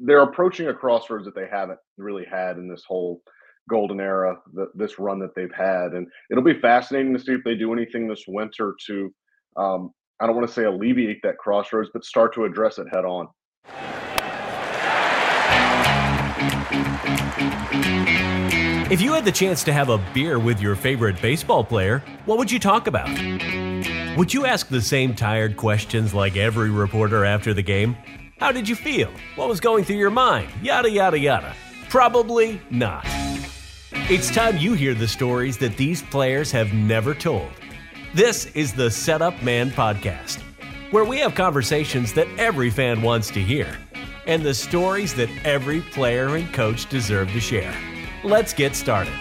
they're approaching a crossroads that they haven't really had in this whole golden era, the, this run that they've had, and it'll be fascinating to see if they do anything this winter to, um, I don't want to say alleviate that crossroads, but start to address it head on. If you had the chance to have a beer with your favorite baseball player, what would you talk about? Would you ask the same tired questions like every reporter after the game? How did you feel? What was going through your mind? Yada, yada, yada. Probably not. It's time you hear the stories that these players have never told. This is the Setup Man Podcast, where we have conversations that every fan wants to hear and the stories that every player and coach deserve to share. Let's get started.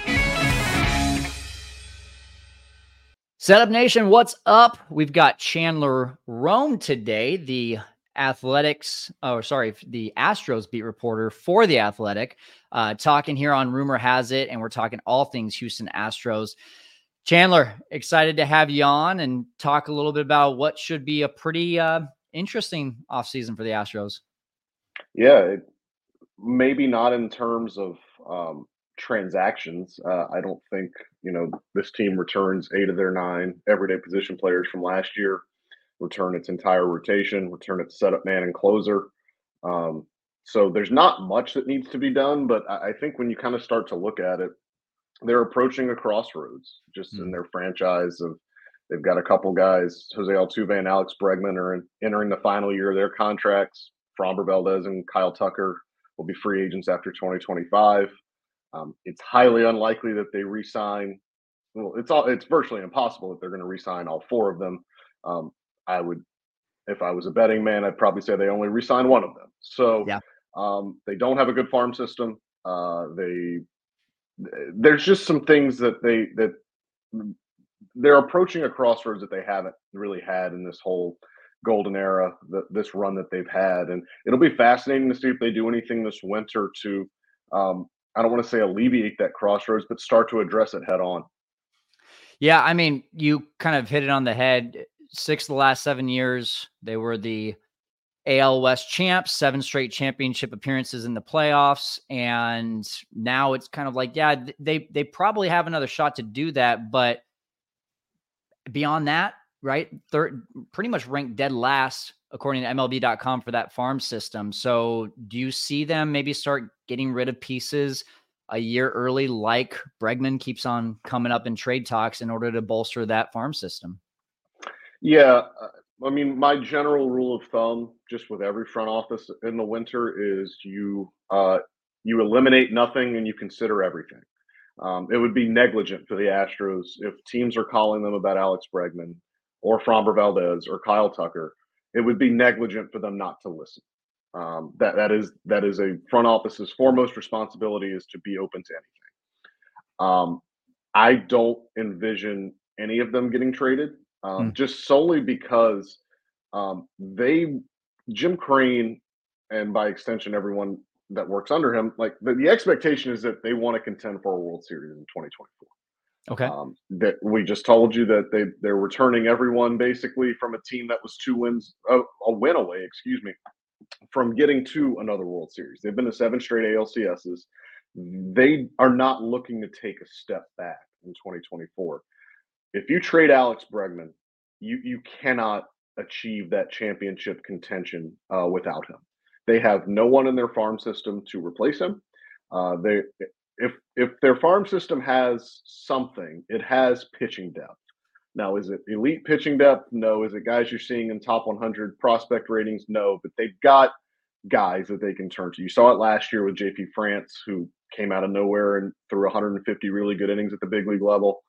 Setup Nation, what's up? We've got Chandler Rome today, the Athletics, oh, sorry, the Astros beat reporter for The Athletic, uh, talking here on Rumor Has It, and we're talking all things Houston Astros. Chandler, excited to have you on and talk a little bit about what should be a pretty uh, interesting offseason for the Astros. Yeah, it, maybe not in terms of um, transactions. Uh, I don't think you know this team returns eight of their nine everyday position players from last year, return its entire rotation, return its setup man and closer. Um, so there's not much that needs to be done, but I, I think when you kind of start to look at it, they're approaching a crossroads just mm. in their franchise of they've got a couple guys, Jose Altuve and Alex Bregman are in, entering the final year of their contracts. Framber Valdez and Kyle Tucker will be free agents after 2025. Um, it's highly unlikely that they re-sign. Well, it's all it's virtually impossible that they're going to re-sign all four of them. Um, I would, if I was a betting man, I'd probably say they only re-sign one of them. So yeah. um, they don't have a good farm system. Uh, they there's just some things that they that they're approaching a crossroads that they haven't really had in this whole golden era, the, this run that they've had, and it'll be fascinating to see if they do anything this winter to um, I don't want to say alleviate that crossroads, but start to address it head on. Yeah, I mean, you kind of hit it on the head. Six of the last seven years, they were the AL West champs, seven straight championship appearances in the playoffs, and now it's kind of like, yeah, they they probably have another shot to do that, but beyond that, right? Third, pretty much ranked dead last according to MLB.com for that farm system. So, do you see them maybe start getting rid of pieces a year early, like Bregman keeps on coming up in trade talks in order to bolster that farm system? Yeah. Uh, I mean, my general rule of thumb, just with every front office in the winter, is you uh, you eliminate nothing and you consider everything. Um, it would be negligent for the Astros if teams are calling them about Alex Bregman or Framber Valdez or Kyle Tucker it would be negligent for them not to listen. Um, that that is that is a front office's foremost responsibility is to be open to anything. Um, I don't envision any of them getting traded, um, mm. just solely because um, they Jim Crane and by extension everyone that works under him, like the, the expectation is that they want to contend for a World Series in 2024. Okay. Um, that we just told you that they they're returning everyone basically from a team that was two wins a, a win away, excuse me, from getting to another World Series. They've been to seven straight ALCSs. They are not looking to take a step back in 2024. If you trade Alex Bregman, you you cannot achieve that championship contention uh, without him. They have no one in their farm system to replace him. Uh, they if if their farm system has something, it has pitching depth. Now, is it elite pitching depth? No. Is it guys you're seeing in top 100 prospect ratings? No. But they've got guys that they can turn to. You saw it last year with JP France, who came out of nowhere and threw 150 really good innings at the big league level.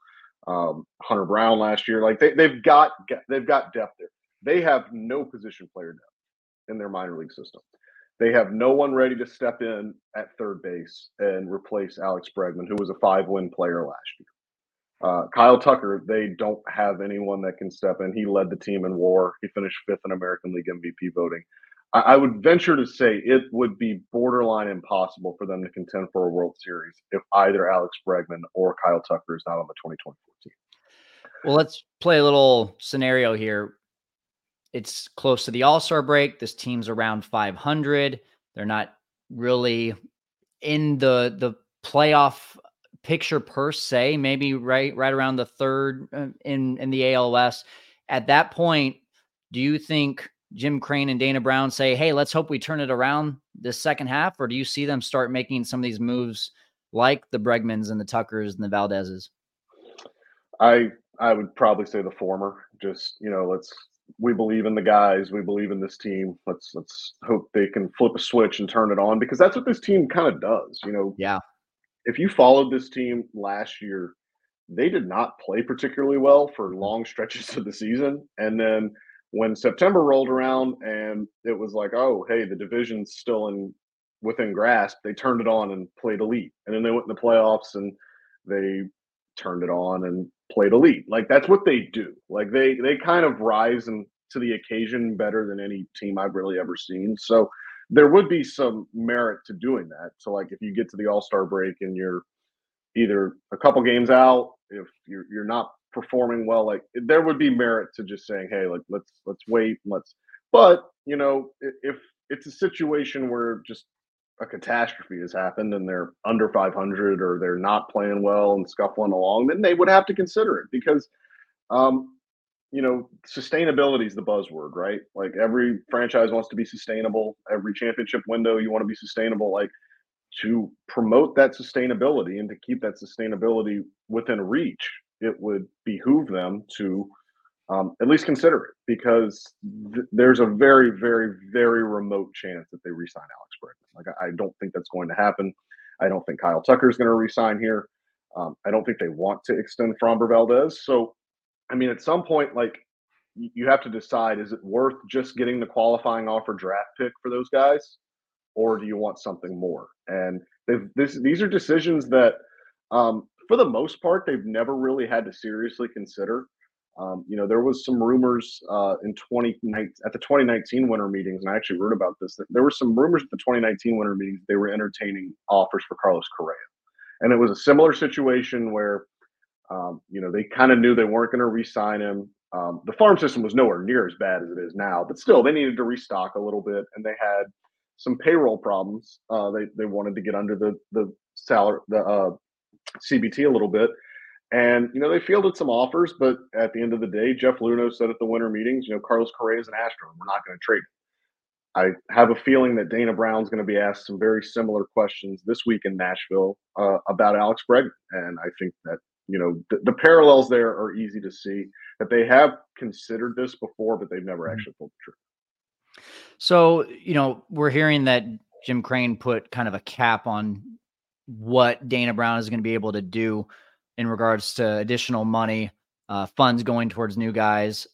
Um, Hunter Brown last year, like they, they've got they've got depth there. They have no position player depth in their minor league system. They have no one ready to step in at third base and replace Alex Bregman, who was a five win player last year. Uh, Kyle Tucker, they don't have anyone that can step in. He led the team in WAR. He finished fifth in American League MVP voting. I, would venture to say it would be borderline impossible for them to contend for a World Series if either Alex Bregman or Kyle Tucker is not on the 2024 team. Well, let's play a little scenario here it's close to the All Star break. This team's around 500. They're not really in the the playoff picture per se. Maybe right right around the third uh, in in the ALS. At that point, do you think Jim Crane and Dana Brown say, "Hey, let's hope we turn it around this second half," or do you see them start making some of these moves like the Bregmans and the Tuckers and the Valdezes? I I would probably say the former. Just you know, let's we believe in the guys, we believe in this team. Let's let's hope they can flip a switch and turn it on because that's what this team kind of does. You know, yeah. If you followed this team last year, they did not play particularly well for long stretches of the season, and then when September rolled around and it was like, oh, hey, the division's still in within grasp, they turned it on and played elite. And then they went in the playoffs and they turned it on and played elite. Like that's what they do. Like they they kind of rise and to the occasion better than any team I've really ever seen. So there would be some merit to doing that. So like if you get to the All-Star break and you're either a couple games out, if you're you're not performing well, like there would be merit to just saying, "Hey, like let's let's wait, let's." But you know, if it's a situation where just a catastrophe has happened and they're under 500 or they're not playing well and scuffling along, then they would have to consider it because, um, you know, sustainability is the buzzword, right? Like every franchise wants to be sustainable. Every championship window, you want to be sustainable. Like to promote that sustainability and to keep that sustainability within reach, it would behoove them to um, at least consider it because th- there's a very, very, very remote chance that they resign Alex Bregman. Like, I, I, don't think that's going to happen. I don't think Kyle Tucker is going to resign here. Um, I don't think they want to extend Framber Valdez. So, I mean, at some point, like, you have to decide is it worth just getting the qualifying offer draft pick for those guys or do you want something more and this, these are decisions that um, for the most part they've never really had to seriously consider um, you know, there was some rumors uh, in 2019 at the 2019 winter meetings, and I actually wrote about this. There were some rumors at the 2019 winter meetings they were entertaining offers for Carlos Correa, and it was a similar situation where, um, you know, they kind of knew they weren't going to re-sign him. Um, the farm system was nowhere near as bad as it is now, but still, they needed to restock a little bit, and they had some payroll problems. Uh, they they wanted to get under the the salary the uh, CBT a little bit and, you know, they fielded some offers, but at the end of the day, Jeff Luhnow said at the winter meetings, you know, Carlos Correa is an Astro. We're not going to trade him. I have a feeling that Dana Brown's going to be asked some very similar questions this week in Nashville uh, about Alex Bregman. And I think that, you know, the, the, parallels there are easy to see that they have considered this before, but they've never mm-hmm. actually pulled the trigger. So, you know, we're hearing that Jim Crane put kind of a cap on what Dana Brown is going to be able to do in regards to additional money, uh, funds going towards new guys.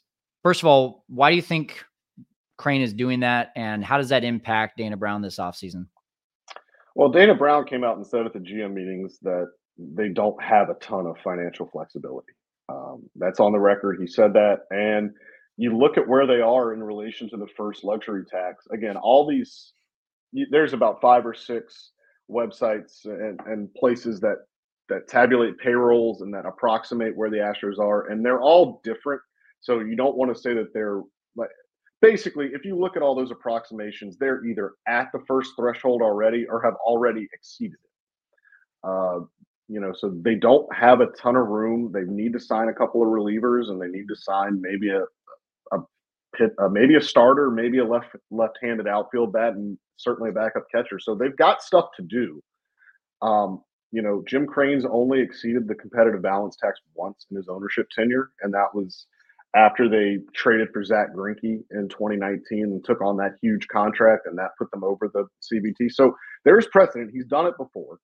First of all, why do you think Crane is doing that, and how does that impact Dana Brown this offseason? Well, Dana Brown came out and said at the GM meetings that they don't have a ton of financial flexibility. Um, that's on the record. He said that. And you look at where they are in relation to the first luxury tax. Again, all these, there's about five or six websites and, and places that that tabulate payrolls and that approximate where the Astros are, and they're all different. So you don't want to say that they're like basically, if you look at all those approximations, they're either at the first threshold already or have already exceeded it. Uh, you know, so they don't have a ton of room. They need to sign a couple of relievers, and they need to sign maybe a a pit, uh, maybe a starter, maybe a left left-handed outfield bat, and certainly a backup catcher. So they've got stuff to do. Um, you know, Jim Crane's only exceeded the competitive balance tax once in his ownership tenure, and that was after they traded for Zack Greinke in 2019 and took on that huge contract, and that put them over the CBT. So there's precedent. He's done it before.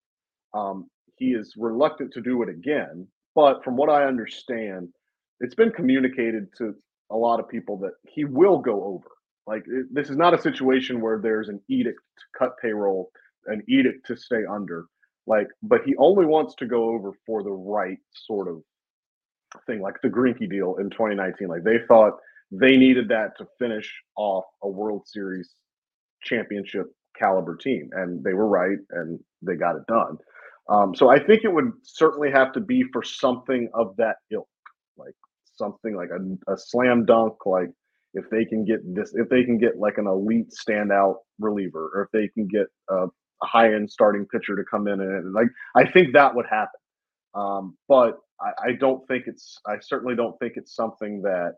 Um, he is reluctant to do it again, but from what I understand, it's been communicated to a lot of people that he will go over. Like this is not a situation where there's an edict to cut payroll, an edict to stay under. Like, but he only wants to go over for the right sort of thing, like the Greinke deal in 2019. Like they thought they needed that to finish off a World Series championship caliber team, and they were right, and they got it done. Um, so I think it would certainly have to be for something of that ilk, like something like a, a slam dunk, like if they can get this, if they can get like an elite standout reliever, or if they can get a a high end starting pitcher to come in and like I think that would happen. Um, but I, I, don't think it's I certainly don't think it's something that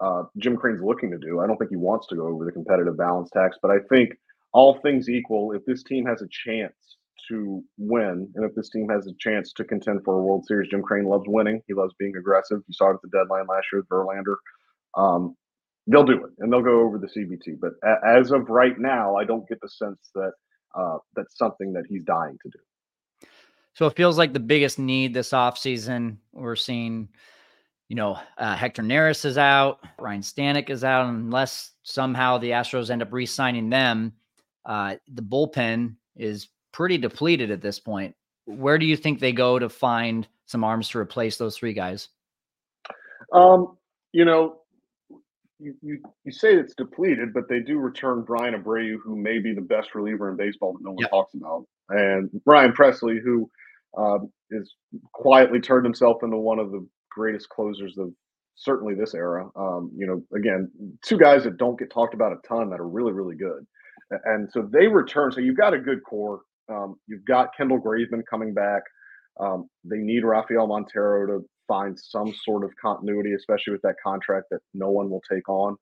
uh, Jim Crane's looking to do. I don't think he wants to go over the competitive balance tax, but I think all things equal, if this team has a chance to win, and if this team has a chance to contend for a World Series, Jim Crane loves winning. He loves being aggressive. You saw it at the deadline last year with Verlander. Um, they'll do it, and they'll go over the CBT. But a- as of right now, I don't get the sense that uh, that's something that he's dying to do. So it feels like the biggest need this offseason, we're seeing, you know, uh, Hector Neris is out, Ryne Stanek is out, unless somehow the Astros end up re signing them. Uh, the bullpen is pretty depleted at this point. Where do you think they go to find some arms to replace those three guys? Um, you know, you, you, you say it's depleted, but they do return Bryan Abreu, who may be the best reliever in baseball that no one yep. talks about, and Brian Pressly, who um, is quietly turned himself into one of the greatest closers of certainly this era. Um, you know, again, two guys that don't get talked about a ton that are really, really good. And so they return. So you've got a good core. Um, you've got Kendall Graveman coming back. Um, they need Rafael Montero to find some sort of continuity, especially with that contract that no one will take on.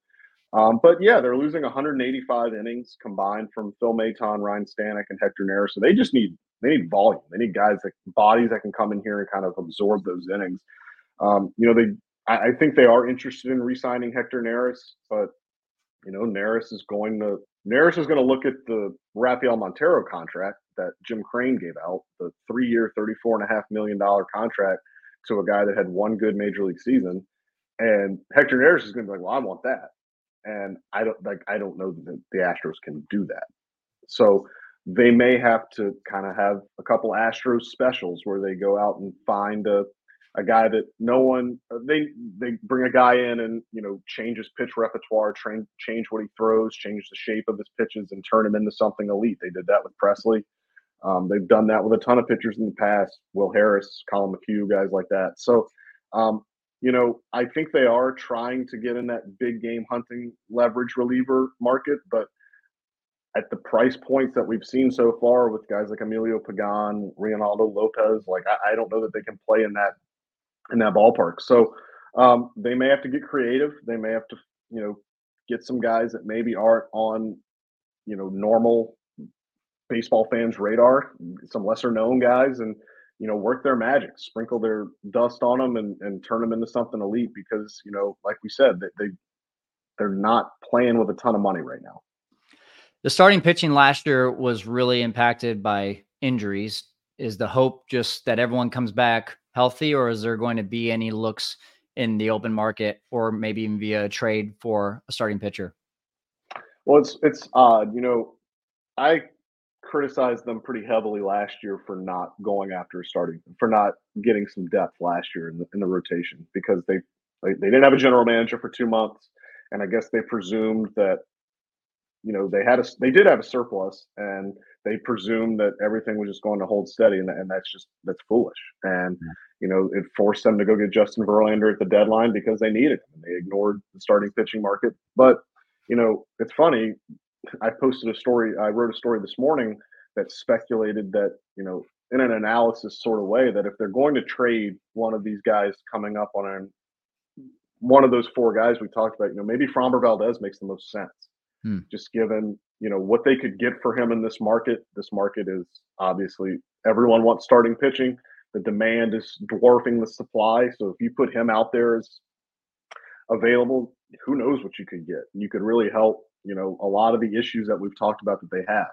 Um, but yeah, they're losing 185 innings combined from Phil Maton, Ryne Stanek, and Hector Neris. So they just need they need volume. They need guys that bodies that can come in here and kind of absorb those innings. Um, you know, they I, I, think they are interested in re-signing Hector Neris, but you know, Neris is going to Neris is going to look at the Rafael Montero contract that Jim Crane gave out, the and a half million dollar contract to a guy that had one good major league season, and Hector Neris is going to be like, "Well, I want that," and I don't like I don't know that the Astros can do that. So they may have to kind of have a couple Astros specials where they go out and find a a guy that no one uh, they they bring a guy in and you know change his pitch repertoire, train change what he throws, change the shape of his pitches, and turn him into something elite. They did that with Pressly. Um, they've done that with a ton of pitchers in the past. Will Harris, Collin McHugh, guys like that. So, um, you know, I think they are trying to get in that big game hunting leverage reliever market, but at the price points that we've seen so far with guys like Emilio Pagan, Reynaldo Lopez, like I, I, don't know that they can play in that in that ballpark. So um, they may have to get creative. They may have to, you know, get some guys that maybe aren't on, you know, normal baseball fans' radar, some lesser known guys, and you know, work their magic, sprinkle their dust on them, and and turn them into something elite. Because you know, like we said, they, they they're not playing with a ton of money right now. The starting pitching last year was really impacted by injuries. Is the hope just that everyone comes back healthy, or is there going to be any looks in the open market, or maybe even via trade for a starting pitcher? Well, it's it's odd. You know, I criticized them pretty heavily last year for not going after starting for not getting some depth last year in the, in the rotation because they, they they didn't have a general manager for two months, and I guess they presumed that you know they had a they did have a surplus and they presumed that everything was just going to hold steady and, and that's just that's foolish. And yeah. you know it forced them to go get Justin Verlander at the deadline because they needed him and they ignored the starting pitching market. But you know it's funny I posted a story I wrote a story this morning that speculated that you know in an analysis sort of way that if they're going to trade one of these guys coming up on an one of those four guys we talked about you know maybe Framber Valdez makes the most sense hmm. just given you know what they could get for him in this market. This market is obviously everyone wants starting pitching. The demand is dwarfing the supply. So if you put him out there as available, who knows what you could get? You could really help. You know a lot of the issues that we've talked about that they have.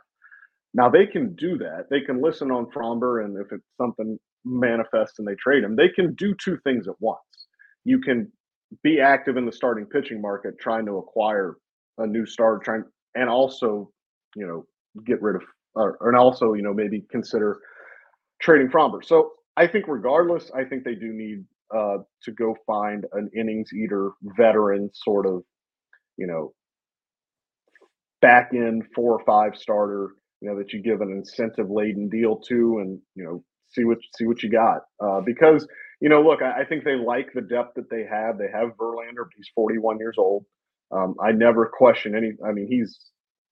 Now they can do that. They can listen on Framber, and if it's something manifests and they trade him, they can do two things at once. You can be active in the starting pitching market, trying to acquire a new starter, trying and also, you know, get rid of, or, and also, you know, maybe consider trading Framber. So I think, regardless, I think they do need uh, to go find an innings eater, veteran sort of, you know, back in four or five starter, you know, that you give an incentive laden deal to, and you know, see what see what you got. Uh, because you know, look, I, I, think they like the depth that they have. They have Verlander, he's 41 years old. Um, I never question any. I mean, he's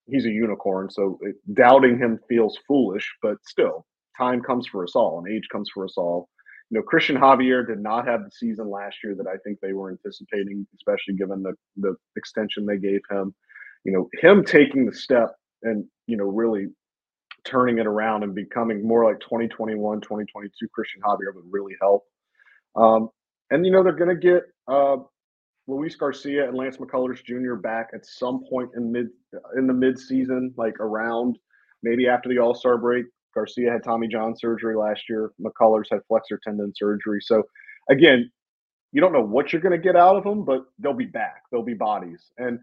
he's a unicorn, so it, doubting him feels foolish. But still, time comes for us all, and age comes for us all. You know, Cristian Javier did not have the season last year that I think they were anticipating, especially given the the extension they gave him. You know, him taking the step and you know really turning it around and becoming more like 2021, 2022 Cristian Javier would really help. Um, and you know they're going to get uh, Luis Garcia and Lance McCullers Jr. back at some point in mid in the mid season, like around maybe after the All Star break. Garcia had Tommy John surgery last year. McCullers had flexor tendon surgery. So again, you don't know what you're going to get out of them, but they'll be back. They'll be bodies. And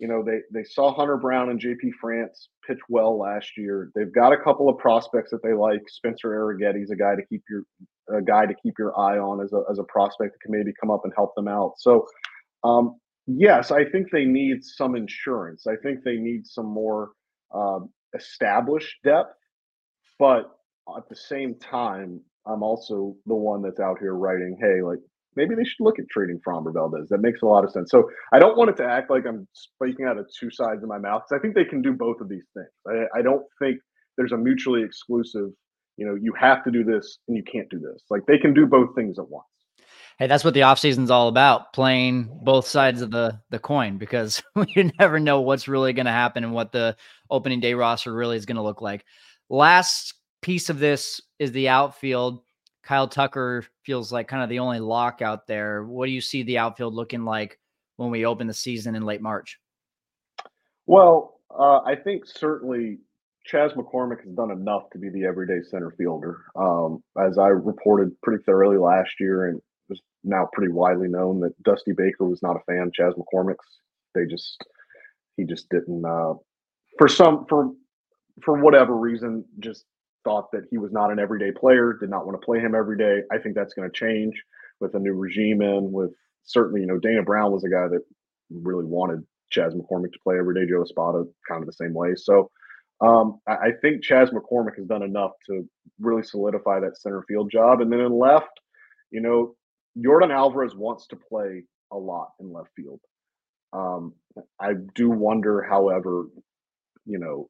you know they they saw Hunter Brown and JP France pitch well last year. They've got a couple of prospects that they like. Spencer Arrighetti's a guy to keep your a guy to keep your eye on as a as a prospect that can maybe come up and help them out. So um, yes, I think they need some insurance. I think they need some more uh, established depth, but at the same time, I'm also the one that's out here writing, hey, like maybe they should look at trading Framber Valdez. That makes a lot of sense. So I don't want it to act like I'm speaking out of two sides of my mouth because I think they can do both of these things. I, I don't think there's a mutually exclusive, you know, you have to do this and you can't do this. Like they can do both things at once. Hey, that's what the offseason's all about, playing both sides of the the coin because we never know what's really going to happen and what the opening day roster really is going to look like. Last piece of this is the outfield. Kyle Tucker feels like kind of the only lock out there. What do you see the outfield looking like when we open the season in late March? Well, uh, I think certainly Chas McCormick has done enough to be the everyday center fielder. Um, as I reported pretty thoroughly last year, and was now pretty widely known that Dusty Baker was not a fan of Chas McCormick's. They just he just didn't uh, for some for for whatever reason just thought that he was not an everyday player, did not want to play him every day. I think that's going to change with a new regime in. With certainly, you know, Dana Brown was a guy that really wanted Chas McCormick to play every day. Joe Espada kind of the same way. So um, I, I think Chas McCormick has done enough to really solidify that center field job. And then in left, you know, Yordan Alvarez wants to play a lot in left field. Um, I do wonder, however, you know,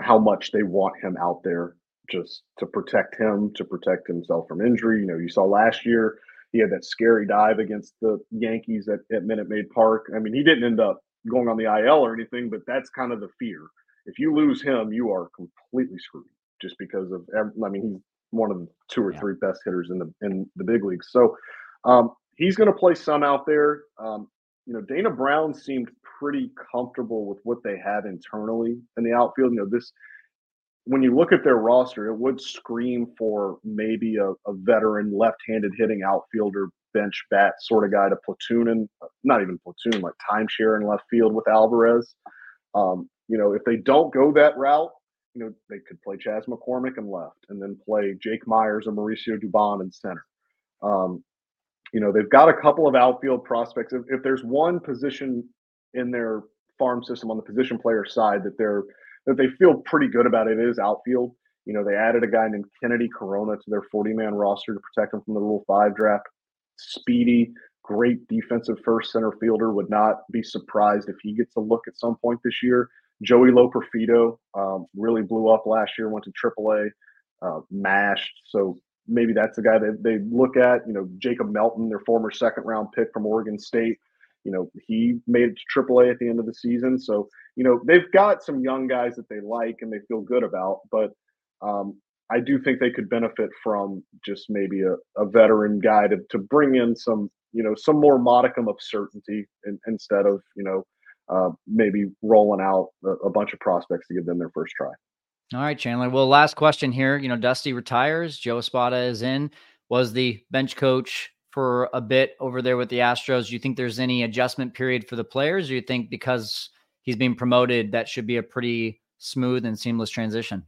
how, much they want him out there just to protect him, to protect himself from injury. You know, you saw last year he had that scary dive against the Yankees at, at Minute Maid Park. I mean, he didn't end up going on the IL or anything, but that's kind of the fear. If you lose him, you are completely screwed just because of, I mean, he's one of the two or yeah. three best hitters in the in the big leagues. So um, he's going to play some out there. Um, you know, Dana Brown seemed pretty comfortable with what they have internally in the outfield. You know, this when you look at their roster, it would scream for maybe a, a veteran left-handed hitting outfielder, bench bat sort of guy to platoon and not even platoon, like timeshare in left field with Alvarez. Um, you know, if they don't go that route, you know, they could play Chas McCormick in left and then play Jake Meyers or Mauricio Dubon in center. Um, you know, they've got a couple of outfield prospects. If, if there's one position in their farm system on the position player side that they're that they feel pretty good about, it is outfield. You know, they added a guy named Kennedy Corona to their 40 man roster to protect him from the Rule 5 draft. Speedy, great defensive first center fielder. Would not be surprised if he gets a look at some point this year. Joey Loperfido um, really blew up last year, went to AAA, uh, mashed. So maybe that's the guy that they look at. You know, Jacob Melton, their former second round pick from Oregon State. You know, he made it to AAA at the end of the season. So, you know, they've got some young guys that they like and they feel good about. But um, I do think they could benefit from just maybe a, a veteran guy to, to bring in some, you know, some more modicum of certainty in, instead of, you know, uh, maybe rolling out a, a, bunch of prospects to give them their first try. All right, Chandler. Well, last question here. You know, Dusty retires. Joe Espada is in. Was the bench coach for a bit over there with the Astros. Do you think there's any adjustment period for the players? Or you think because he's being promoted, that should be a pretty smooth and seamless transition?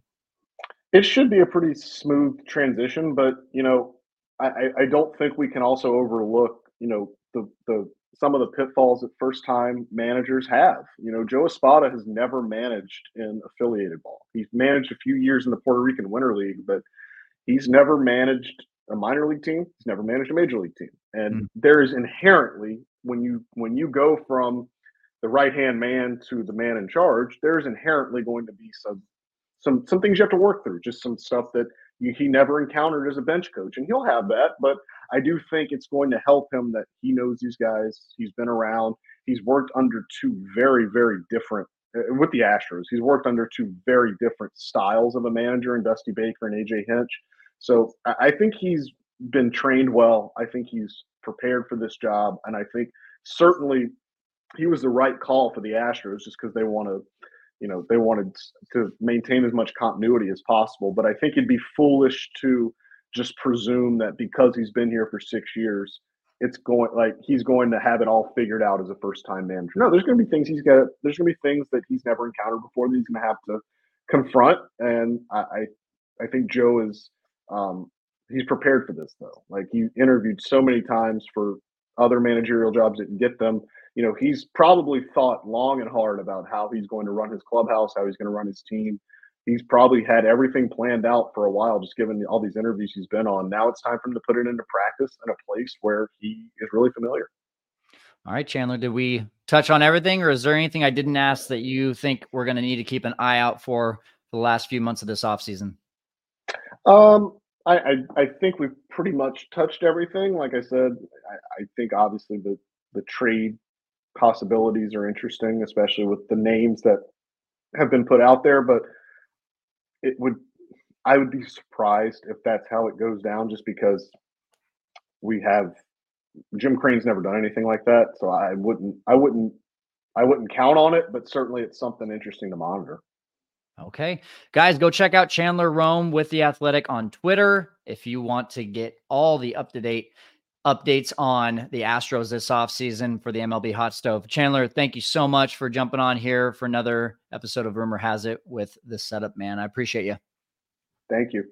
It should be a pretty smooth transition, but you know, I, I don't think we can also overlook, you know, the the some of the pitfalls that first time managers have. You know, Joe Espada has never managed in affiliated ball. He's managed a few years in the Puerto Rican Winter League, but he's never managed a minor league team. He's never managed a major league team. And mm. there is inherently when you when you go from the right hand man to the man in charge, there's inherently going to be some some some things you have to work through, just some stuff that you, he never encountered as a bench coach, and he'll have that. But I do think it's going to help him that he knows these guys. He's been around. He's worked under two very very different uh, with the Astros. He's worked under two very different styles of a manager in Dusty Baker and AJ Hinch. So I think he's been trained well. I think he's prepared for this job, and I think certainly he was the right call for the Astros just because they want to, you know, they wanted to maintain as much continuity as possible. But I think it'd be foolish to just presume that because he's been here for six years, it's going like he's going to have it all figured out as a first time manager. No, there's going to be things he's got. There's going to be things that he's never encountered before that he's going to have to confront. And I, I, I think Joe is, um, he's prepared for this though. Like he interviewed so many times for other managerial jobs, didn't get them you know, he's probably thought long and hard about how he's going to run his clubhouse, how he's going to run his team. He's probably had everything planned out for a while, just given all these interviews he's been on. Now it's time for him to put it into practice in a place where he is really familiar. All right, Chandler, did we touch on everything, or is there anything I didn't ask that you think we're going to need to keep an eye out for for the last few months of this offseason? Um, I, I, I think we've pretty much touched everything. Like I said, I, I think obviously the the trade possibilities are interesting, especially with the names that have been put out there. But it would, I would be surprised if that's how it goes down, just because we have Jim Crane's never done anything like that. So I wouldn't, I wouldn't, I wouldn't count on it. But certainly, it's something interesting to monitor. Okay. Guys, go check out Chandler Rome with The Athletic on Twitter if you want to get all the up to date updates on the Astros this offseason for the MLB Hot Stove. Chandler, thank you so much for jumping on here for another episode of Rumor Has It with the setup man. I appreciate you. Thank you.